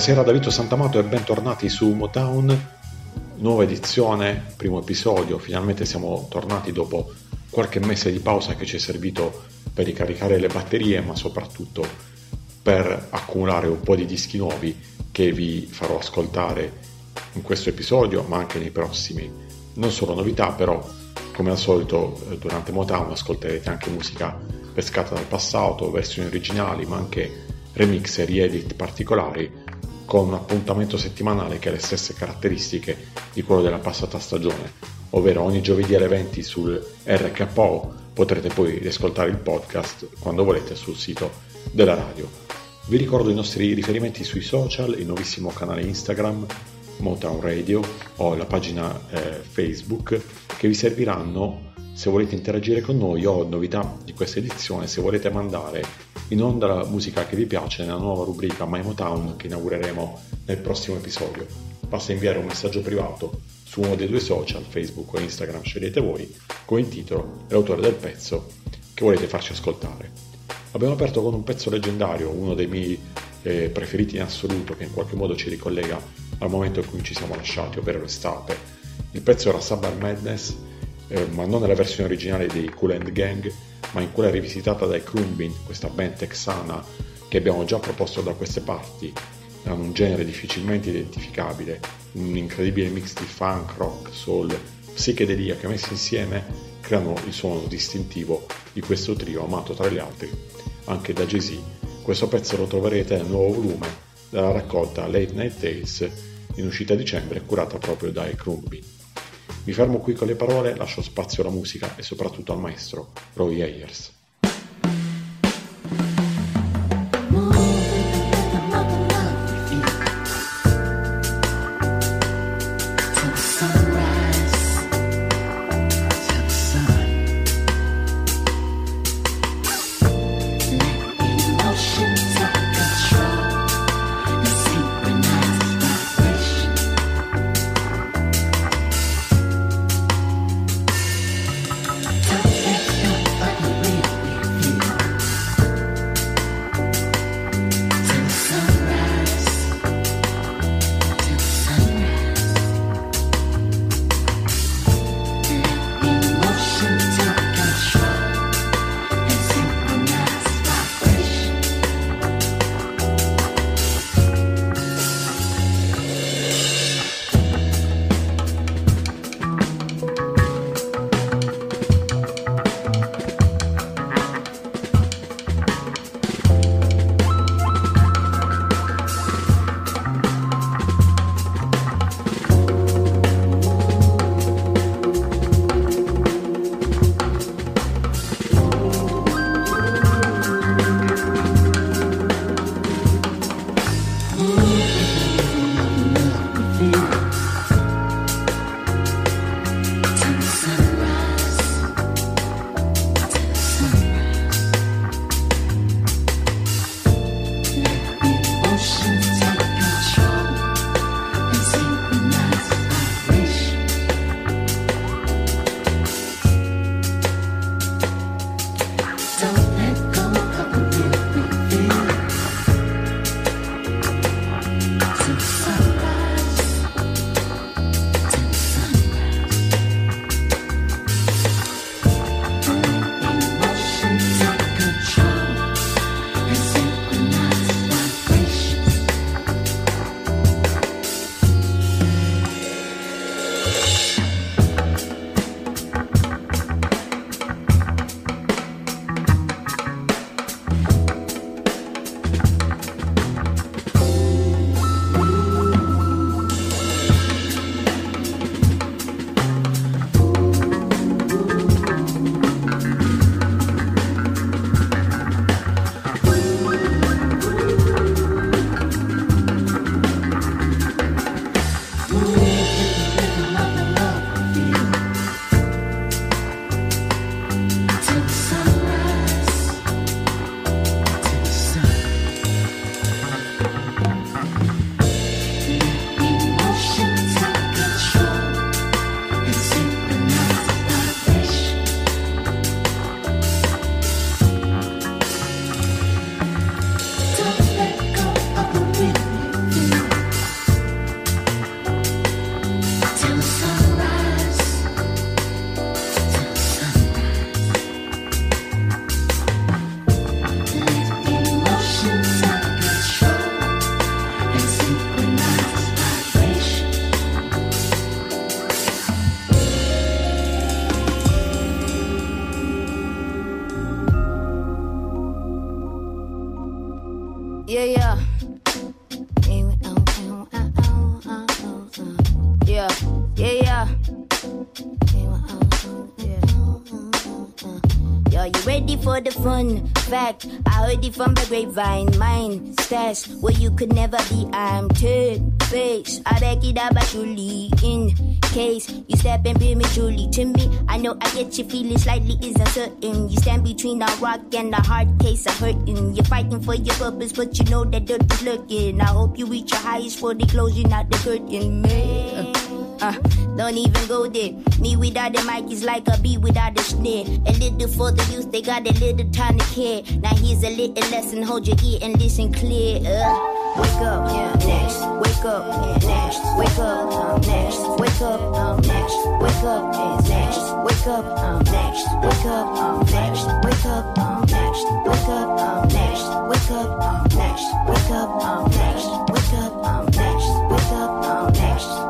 Buonasera da Vito Santamato e bentornati su Motown, nuova edizione, primo episodio, finalmente siamo tornati dopo qualche mese di pausa che ci è servito per ricaricare le batterie ma soprattutto per accumulare un po' di dischi nuovi che vi farò ascoltare in questo episodio ma anche nei prossimi. Non solo novità però come al solito eh, durante Motown ascolterete anche musica pescata dal passato, versioni originali ma anche remix e riedit particolari con un appuntamento settimanale che ha le stesse caratteristiche di quello della passata stagione, ovvero ogni giovedì alle 20 sul RKO potrete poi riascoltare il podcast quando volete sul sito della radio. Vi ricordo i nostri riferimenti sui social, il nuovissimo canale Instagram, Motown Radio o la pagina eh, Facebook che vi serviranno se volete interagire con noi o novità di questa edizione, se volete mandare in onda la musica che vi piace nella nuova rubrica My Motown che inaugureremo nel prossimo episodio. Basta inviare un messaggio privato su uno dei due social, Facebook o Instagram, scegliete voi, con il titolo e l'autore del pezzo che volete farci ascoltare. Abbiamo aperto con un pezzo leggendario, uno dei miei eh, preferiti in assoluto, che in qualche modo ci ricollega al momento in cui ci siamo lasciati, ovvero l'estate. Il pezzo era Summer Madness, eh, ma non nella versione originale dei Cool and Gang, ma in quella rivisitata dai Crumbin, questa band texana che abbiamo già proposto da queste parti, hanno un genere difficilmente identificabile, un incredibile mix di funk, rock, soul, psichedelia che messi insieme creano il suono distintivo di questo trio amato tra gli altri anche da Jay-Z. Questo pezzo lo troverete nel nuovo volume della raccolta Late Night Tales in uscita a dicembre curata proprio dai Crumbin. Mi fermo qui con le parole, lascio spazio alla musica e soprattutto al maestro Roy Ayers. It from the grapevine. Mine stash where you could never be. I'm turd face. I back it up actually in case you step in prematurely to me. I know I get you feeling slightly is uncertain. You stand between a rock and a hard case of hurting. You're fighting for your purpose, but you know that dirt is lurking. I hope you reach your highest for the closing out the curtain, man. Uh, don't even go there. Me without the mic is like a bee without a snare. A little for the youth, they got a little time to care. Now here's a little lesson, hold your ear and listen clear. Uh, wake up, yeah, next. Wake up, yeah, next. Wake up, um, next. Wake up, um, next. Wake up, yeah, next. Wake up, um, next. Wake up, um, next. Wake up, um, next. Wake up, um, next. Wake up, um, next. Wake up, um, next. Wake up, um, next. Wake up, um, next.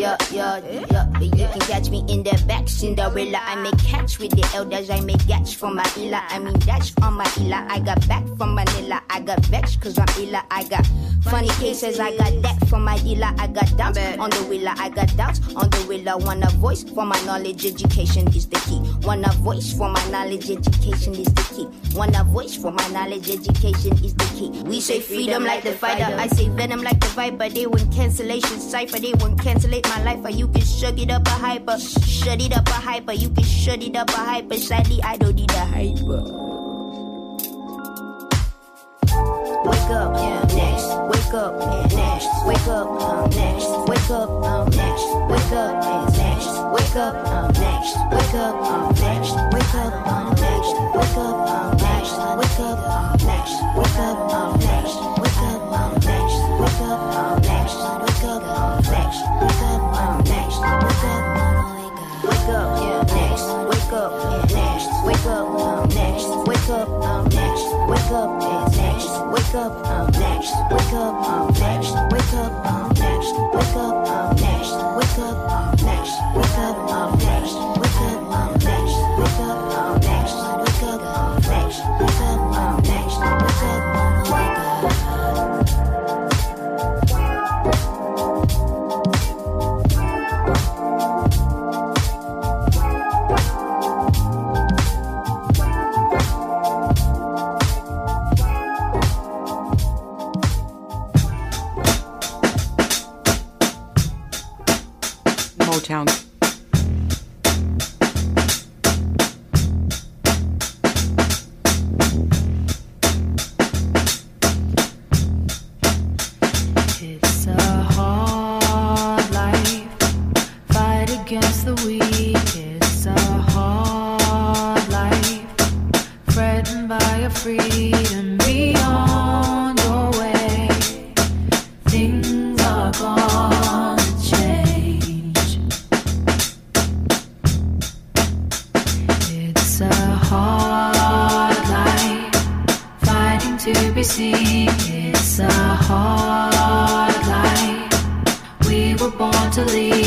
You can catch me in the back, Cinderella. I make catch with the elders. I make catch from my illa. I mean, dash from my illa. I got back from Manila. I got vexed cause I'm illa. I got funny cases. I got that from my dealer. I got doubts on the wheeler. I got doubts on the wheeler. Want a voice for my knowledge. Education is the key. Want a voice for my knowledge. Education is the key. Want a voice for my knowledge. Education is the key. We say freedom like the fighter. I say venom like the viper. They want cancellation cipher. They want cancellate my life. Or you can shut it up a hyper. Shut it up a hyper. You can shut it up a hyper. Sadly, I don't need a hyper. Wake up, yeah, next. Wake up, next. Wake up, um, next. Wake up, um, next. Wake up, next. Wake up, um, next. Wake up, um, next. Wake up, um, next. Wake up, um, next. Wake up, um, next. Wake up, um, next. Wake up, um, next. Wake up, um, next. Wake up, um, next. Wake up, um, next. Wake up, your next, Wake up, yeah, next. to leave.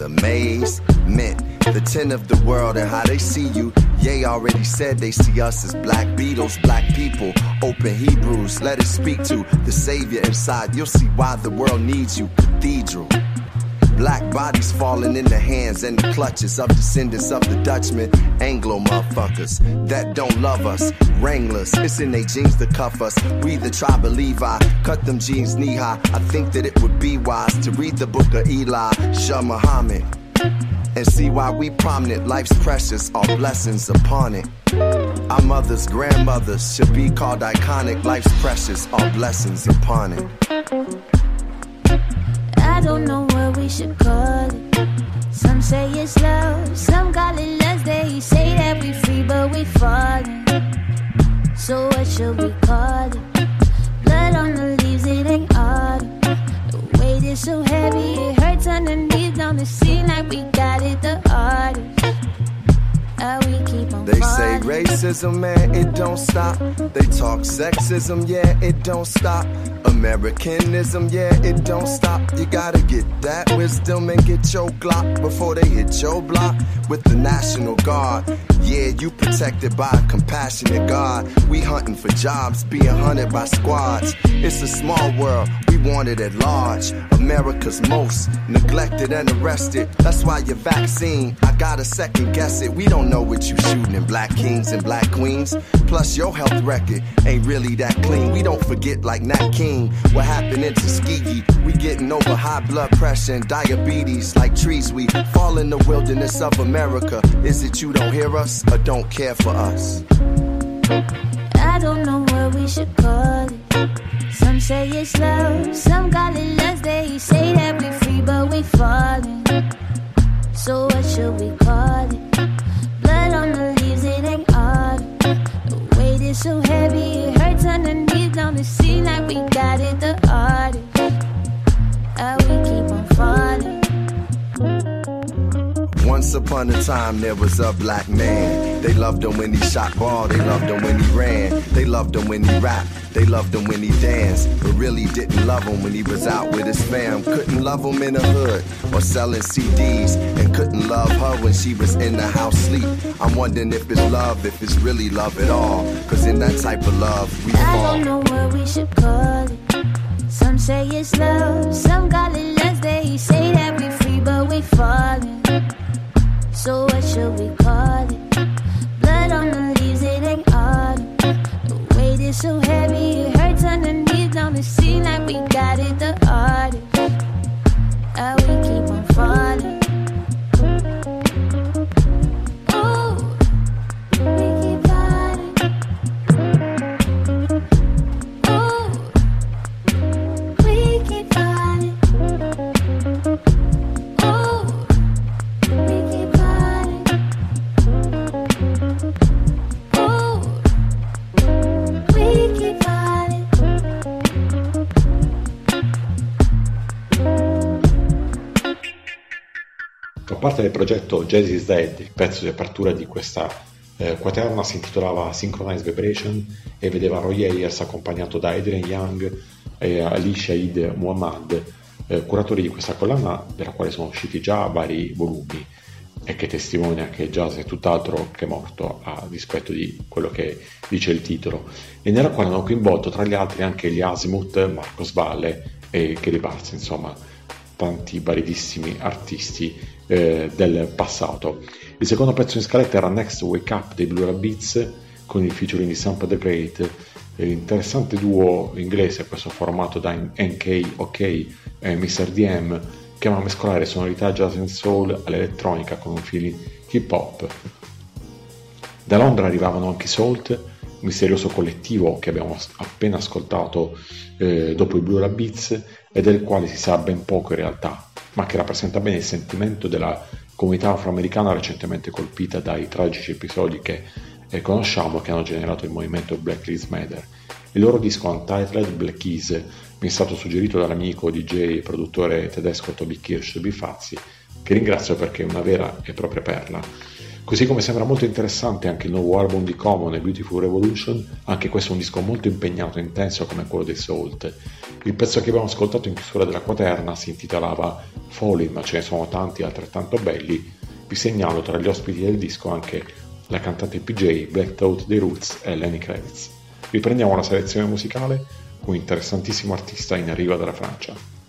Yeah, it's a maze. Meant the ten of the world and how they see you. Yea, already said they see us as black Beatles, black people. Open Hebrews, let us speak to the Savior inside. You'll see why the world needs you. Cathedral. Black bodies falling in the hands and the clutches of descendants of the Dutchmen, Anglo motherfuckers that don't love us. Wranglers, it's in their jeans to cuff us. We the tribe of Levi, cut them jeans knee high. I think that it would be wise to read the book of Eli, Shah Muhammad, and see why we prominent. Life's precious, all blessings upon it. Our mothers, grandmothers should be called iconic. Life's precious, all blessings upon it. I don't know what we should call it. Some say it's love, some call it lust. They say that we free, but we falling. So what should we call it? Blood on the leaves, it ain't autumn. The weight is so heavy, it hurts underneath. On the scene like we got it, the artist. They say racism, man, it don't stop. They talk sexism, yeah, it don't stop. Americanism, yeah, it don't stop. You gotta get that wisdom and get your Glock before they hit your block with the National Guard. Yeah, you protected by a compassionate God. We hunting for jobs, being hunted by squads. It's a small world, we want it at large. America's most neglected and arrested. That's why your vaccine, I gotta second guess it. We don't know what you shooting in black kings and black queens. Plus, your health record ain't really that clean. We don't forget like Nat King. What happened in Tuskegee? We getting over high blood pressure and diabetes like trees. We fall in the wilderness of America. Is it you don't hear us or don't care for us? I don't know what we should call it. Some say it's love, some call it lust. They say that we free, but we falling. So what should we call it? On the leaves, it ain't autumn. The weight is so heavy, it hurts underneath. On the scene like we got it, the artist. How we keep on falling. Once upon a time, there was a black man. They loved him when he shot ball, they loved him when he ran. They loved him when he rapped, they loved him when he danced. But really didn't love him when he was out with his fam. Couldn't love him in the hood or selling CDs. And couldn't love her when she was in the house sleep. I'm wondering if it's love, if it's really love at all. Cause in that type of love, we I fall. don't know what we should call it. Some say it's love, some call it lust. They say that we free, but we falling. So what should we call it? Blood on the leaves, it ain't autumn. The weight is so heavy, it hurts underneath. On the scene like we got it, the artist. How we keep on falling. Del progetto Jazz is Dead, il pezzo di apertura di questa eh, quaterna si intitolava Synchronized Vibration e vedeva Roy Ayers accompagnato da Adrian Young e Alicia Eid Muhammad, eh, curatori di questa collana della quale sono usciti già vari volumi. e che testimonia che jazz è tutt'altro che morto a dispetto di quello che dice il titolo e nella quale hanno coinvolto tra gli altri anche gli Azimuth, Marcos Valle e Kelly Barz, insomma tanti validissimi artisti eh, del passato. Il secondo pezzo in scaletta era Next Wake Up dei Blue Rabbits con il featuring di Sampa the Great, interessante duo inglese questo formato da NK OK e Mr. DM che va a mescolare sonorità jazz and soul all'elettronica con un feeling hip hop. Da Londra arrivavano anche Salt, misterioso collettivo che abbiamo appena ascoltato eh, dopo i Blue Rabbits e del quale si sa ben poco in realtà, ma che rappresenta bene il sentimento della comunità afroamericana recentemente colpita dai tragici episodi che eh, conosciamo che hanno generato il movimento Black Lives Matter. Il loro disco Untitled Black Keys mi è stato suggerito dall'amico DJ e produttore tedesco Toby Kirsch Bifazzi, che ringrazio perché è una vera e propria perla. Così come sembra molto interessante anche il nuovo album di Common Beautiful Revolution, anche questo è un disco molto impegnato e intenso come quello dei Salt. Il pezzo che abbiamo ascoltato in chiusura della quaterna si intitolava Falling, ma ce ne sono tanti altrettanto belli. Vi segnalo tra gli ospiti del disco anche la cantante PJ, Black Thought dei Roots e Lenny Kravitz. Riprendiamo la selezione musicale con un interessantissimo artista in arrivo dalla Francia.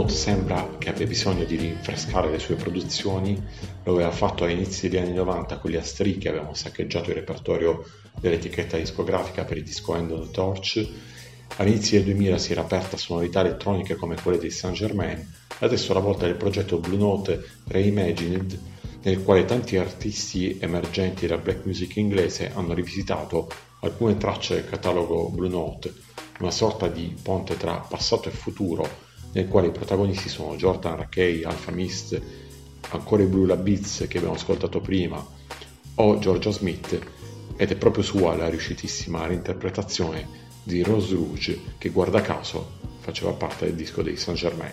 Note sembra che abbia bisogno di rinfrescare le sue produzioni, lo aveva fatto all'inizio degli anni 90 con gli Astri che avevano saccheggiato il repertorio dell'etichetta discografica per il disco End of the Torch, all'inizio del 2000 si era aperta a sonorità elettroniche come quelle di Saint Germain, adesso è la volta del progetto Blue Note Reimagined, nel quale tanti artisti emergenti della black music inglese hanno rivisitato alcune tracce del catalogo Blue Note, una sorta di ponte tra passato e futuro nel quale i protagonisti sono Jordan Rakey, Alpha Mist, ancora i Blue Labits che abbiamo ascoltato prima, o Giorgia Smith, ed è proprio sua la riuscitissima reinterpretazione di Rose Rouge che guarda caso faceva parte del disco dei Saint Germain.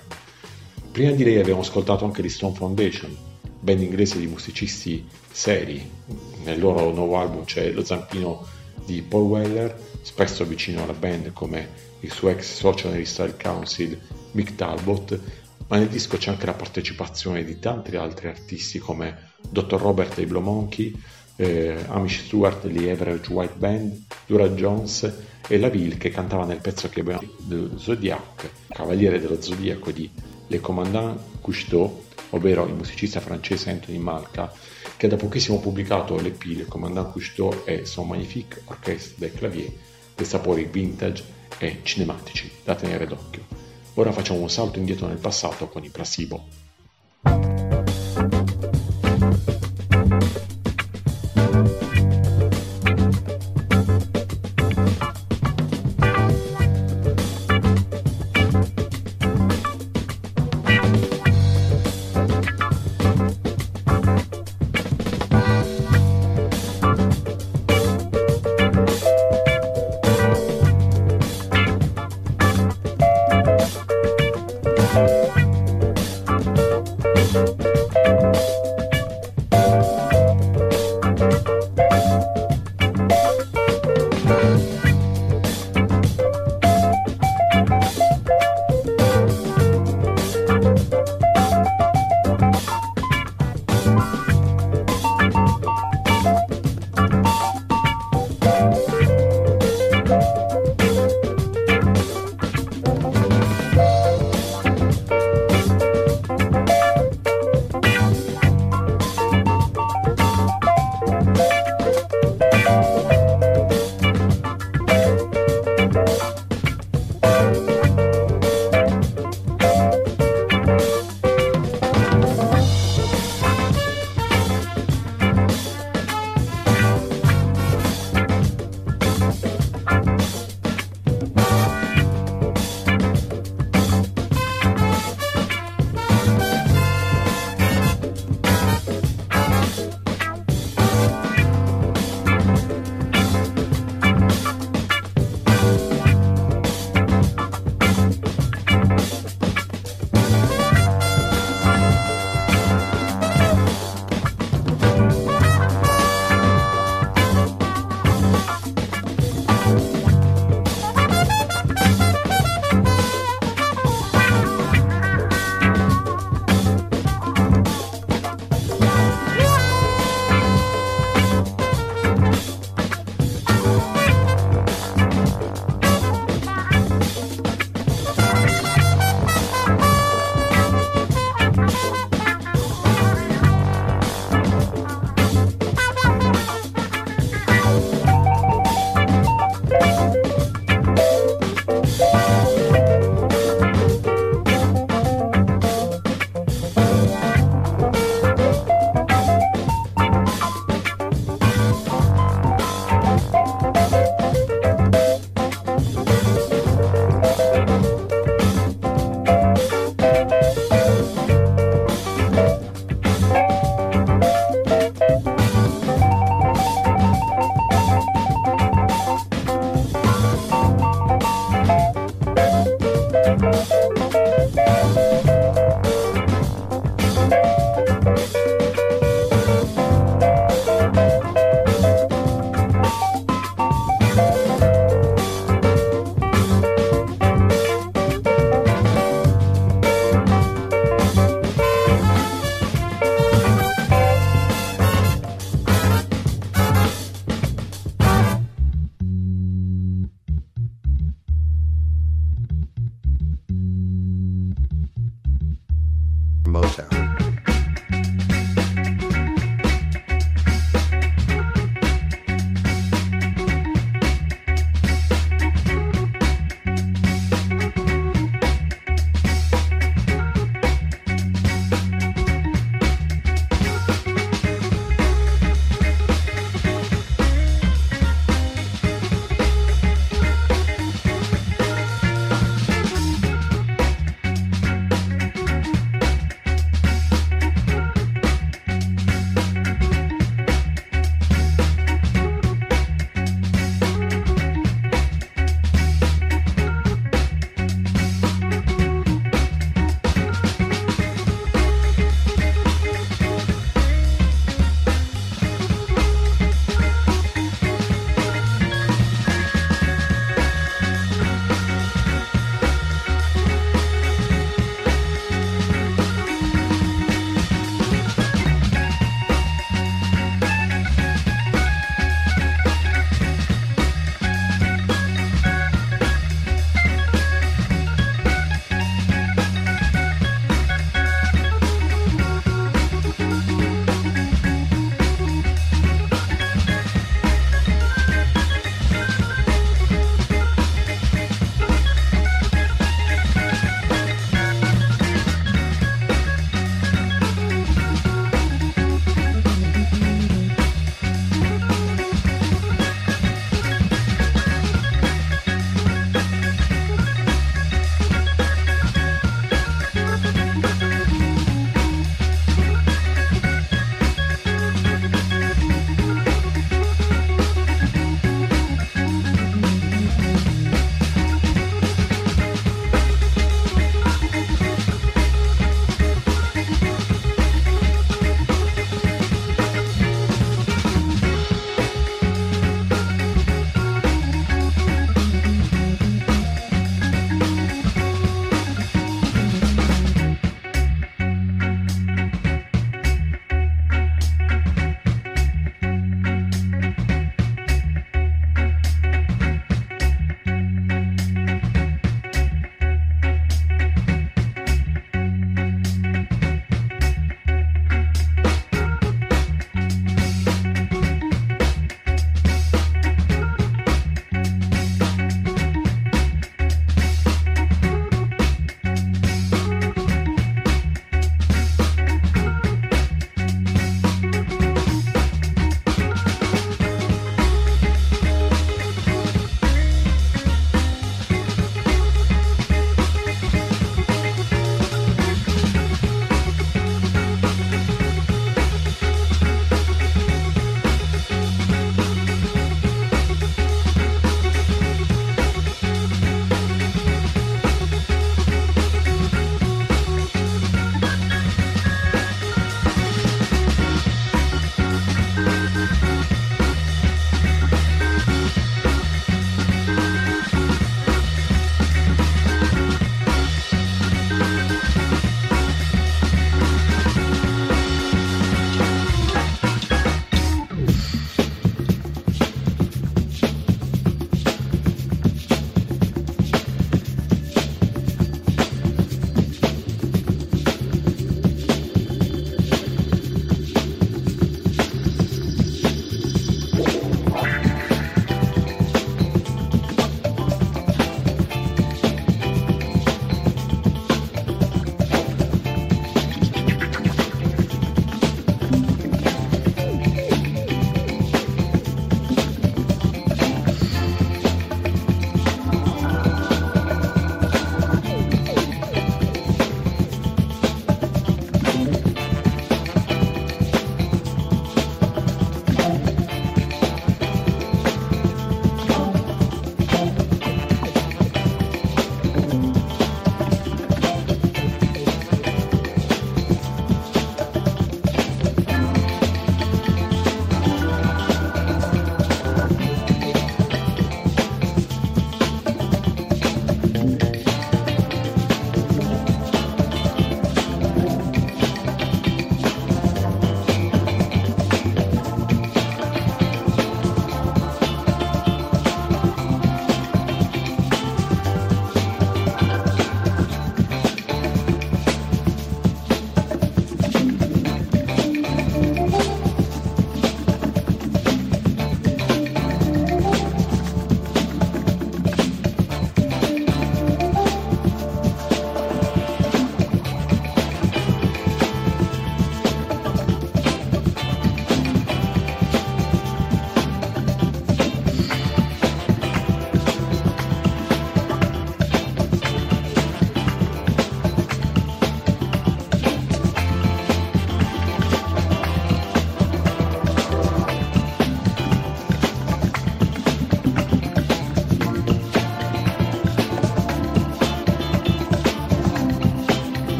Prima di lei abbiamo ascoltato anche gli Stone Foundation, band inglese di musicisti seri. Nel loro nuovo album c'è lo zampino di Paul Weller, spesso vicino alla band come il suo ex socio nel Style Council Mick Talbot, ma nel disco c'è anche la partecipazione di tanti altri artisti come Dr. Robert dei Blue Monkey, eh, Amish Stewart degli Average White Band, Dura Jones e La Ville che cantava nel pezzo che abbiamo dello Zodiac, Cavaliere dello Zodiaco di Le Commandant Cousteau, ovvero il musicista francese Anthony Malka, che da pochissimo ha pubblicato l'EP Le Commandant Cousteau e Son Magnifique Orchestre des Claviers, dei sapori vintage e cinematici da tenere d'occhio. Ora facciamo un salto indietro nel passato con i Placebo.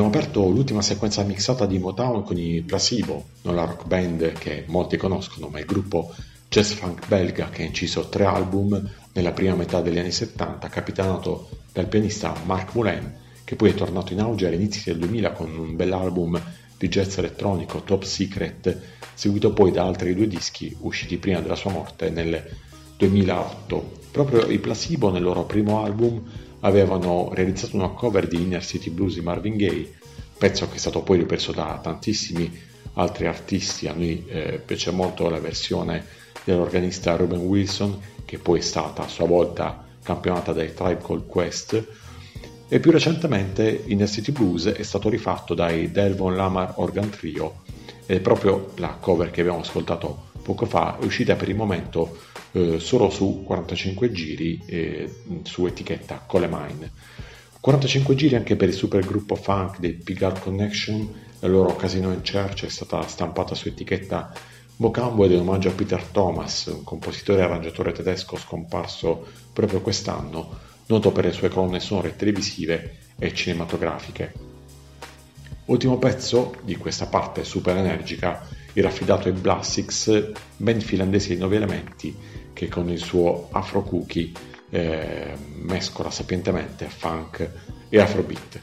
L'ultima sequenza mixata di Motown con i Placebo, non la rock band che molti conoscono, ma il gruppo jazz funk belga che ha inciso tre album nella prima metà degli anni 70, capitanato dal pianista Marc Moulin, che poi è tornato in auge all'inizio del 2000 con un bell'album di jazz elettronico Top Secret, seguito poi da altri due dischi usciti prima della sua morte nel 2008. Proprio i Placebo nel loro primo album avevano realizzato una cover di Inner City Blues di Marvin Gaye, pezzo che è stato poi ripreso da tantissimi altri artisti. A noi eh, piace molto la versione dell'organista Ruben Wilson, che poi è stata a sua volta campionata dai Tribe Called Quest, e più recentemente Inner City Blues è stato rifatto dai Delvon Lamar Organ Trio ed è proprio la cover che abbiamo ascoltato poco fa, è uscita per il momento eh, solo su 45 giri eh, su etichetta Colemine. 45 giri anche per il supergruppo funk dei Pigar Connection, la loro Casino in Church è stata stampata su etichetta Mocambo ed è un omaggio a Peter Thomas, un compositore e arrangiatore tedesco scomparso proprio quest'anno, noto per le sue colonne sonore televisive e cinematografiche. Ultimo pezzo di questa parte super energica, il raffidato e Blassix, band finlandese di 9 elementi, che con il suo Afro Cookie eh, mescola sapientemente funk e afrobeat.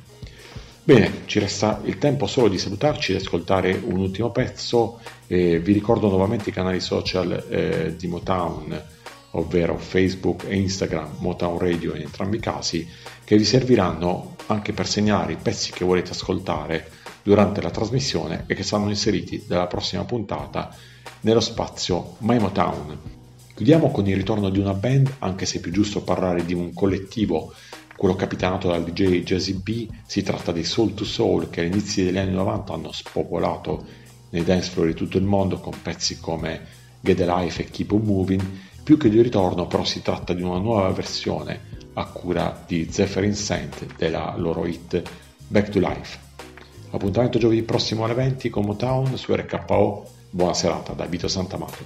Bene, ci resta il tempo solo di salutarci e ascoltare un ultimo pezzo. Eh, vi ricordo nuovamente i canali social eh, di Motown, ovvero Facebook e Instagram, Motown Radio in entrambi i casi, che vi serviranno anche per segnare i pezzi che volete ascoltare durante la trasmissione e che saranno inseriti nella prossima puntata nello spazio My Motown. Chiudiamo con il ritorno di una band, anche se è più giusto parlare di un collettivo, quello capitanato dal DJ Jazzy B, si tratta di Soul to Soul che all'inizio degli anni 90 hanno spopolato nei dance floor di tutto il mondo con pezzi come Get the Life e Keep on Moving, più che di ritorno però si tratta di una nuova versione a cura di Zephyrin Saint della loro hit Back to Life. Appuntamento giovedì prossimo alle 20 con Motown su RKO. Buona serata da Vito Santamato.